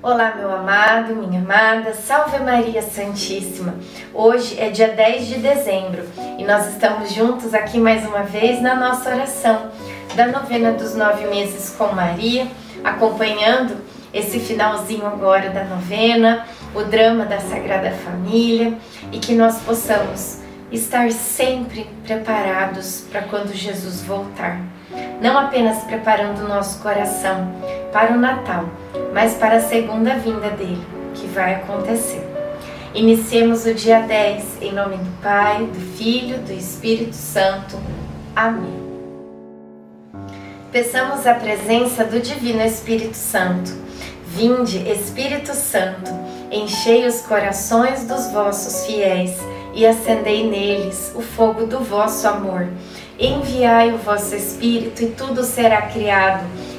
Olá, meu amado, minha amada, salve Maria Santíssima. Hoje é dia 10 de dezembro e nós estamos juntos aqui mais uma vez na nossa oração da novena dos nove meses com Maria, acompanhando esse finalzinho agora da novena, o drama da Sagrada Família e que nós possamos estar sempre preparados para quando Jesus voltar. Não apenas preparando o nosso coração para o Natal, mas para a segunda vinda dele, que vai acontecer. Iniciemos o dia 10 em nome do Pai, do Filho, do Espírito Santo. Amém. Peçamos a presença do Divino Espírito Santo. Vinde, Espírito Santo, enchei os corações dos vossos fiéis e acendei neles o fogo do vosso amor. Enviai o vosso Espírito e tudo será criado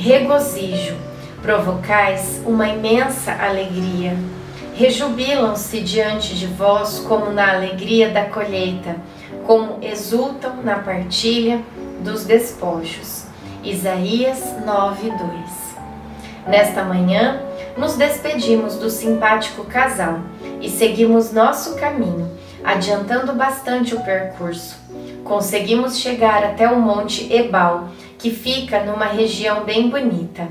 regozijo, provocais uma imensa alegria. Rejubilam-se diante de vós como na alegria da colheita, como exultam na partilha dos despojos. Isaías 9:2. Nesta manhã, nos despedimos do simpático casal e seguimos nosso caminho, adiantando bastante o percurso. Conseguimos chegar até o Monte Ebal, que fica numa região bem bonita.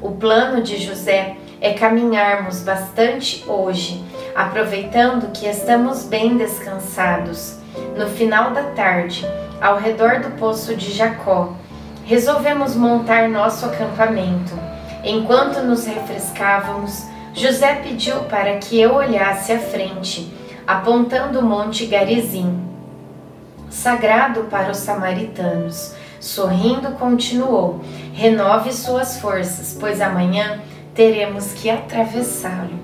O plano de José é caminharmos bastante hoje, aproveitando que estamos bem descansados. No final da tarde, ao redor do poço de Jacó, resolvemos montar nosso acampamento. Enquanto nos refrescávamos, José pediu para que eu olhasse à frente, apontando o Monte Garizim, sagrado para os samaritanos. Sorrindo, continuou: Renove suas forças, pois amanhã teremos que atravessá-lo.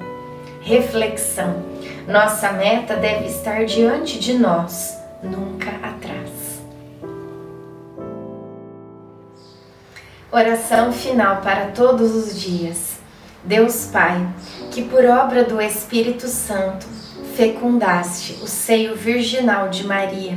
Reflexão: Nossa meta deve estar diante de nós, nunca atrás. Oração final para todos os dias. Deus Pai, que por obra do Espírito Santo fecundaste o seio virginal de Maria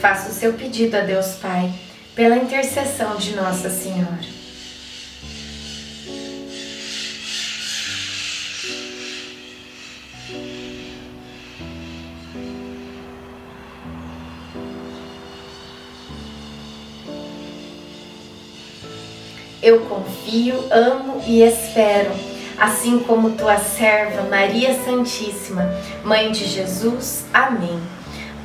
Faça o seu pedido a Deus Pai pela intercessão de Nossa Senhora. Eu confio, amo e espero, assim como tua serva Maria Santíssima, Mãe de Jesus. Amém.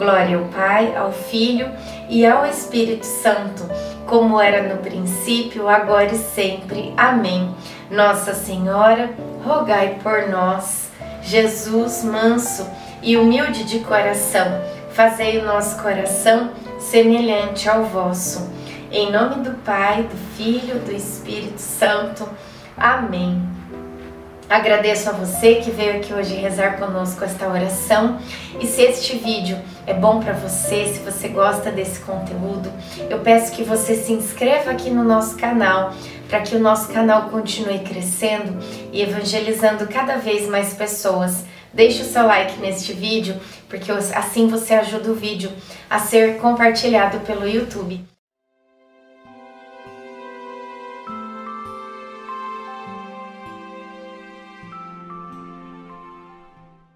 Glória ao Pai, ao Filho e ao Espírito Santo, como era no princípio, agora e sempre. Amém. Nossa Senhora, rogai por nós. Jesus, manso e humilde de coração, fazei o nosso coração semelhante ao vosso. Em nome do Pai, do Filho, do Espírito Santo. Amém. Agradeço a você que veio aqui hoje rezar conosco esta oração. E se este vídeo é bom para você, se você gosta desse conteúdo, eu peço que você se inscreva aqui no nosso canal para que o nosso canal continue crescendo e evangelizando cada vez mais pessoas. Deixe o seu like neste vídeo, porque assim você ajuda o vídeo a ser compartilhado pelo YouTube.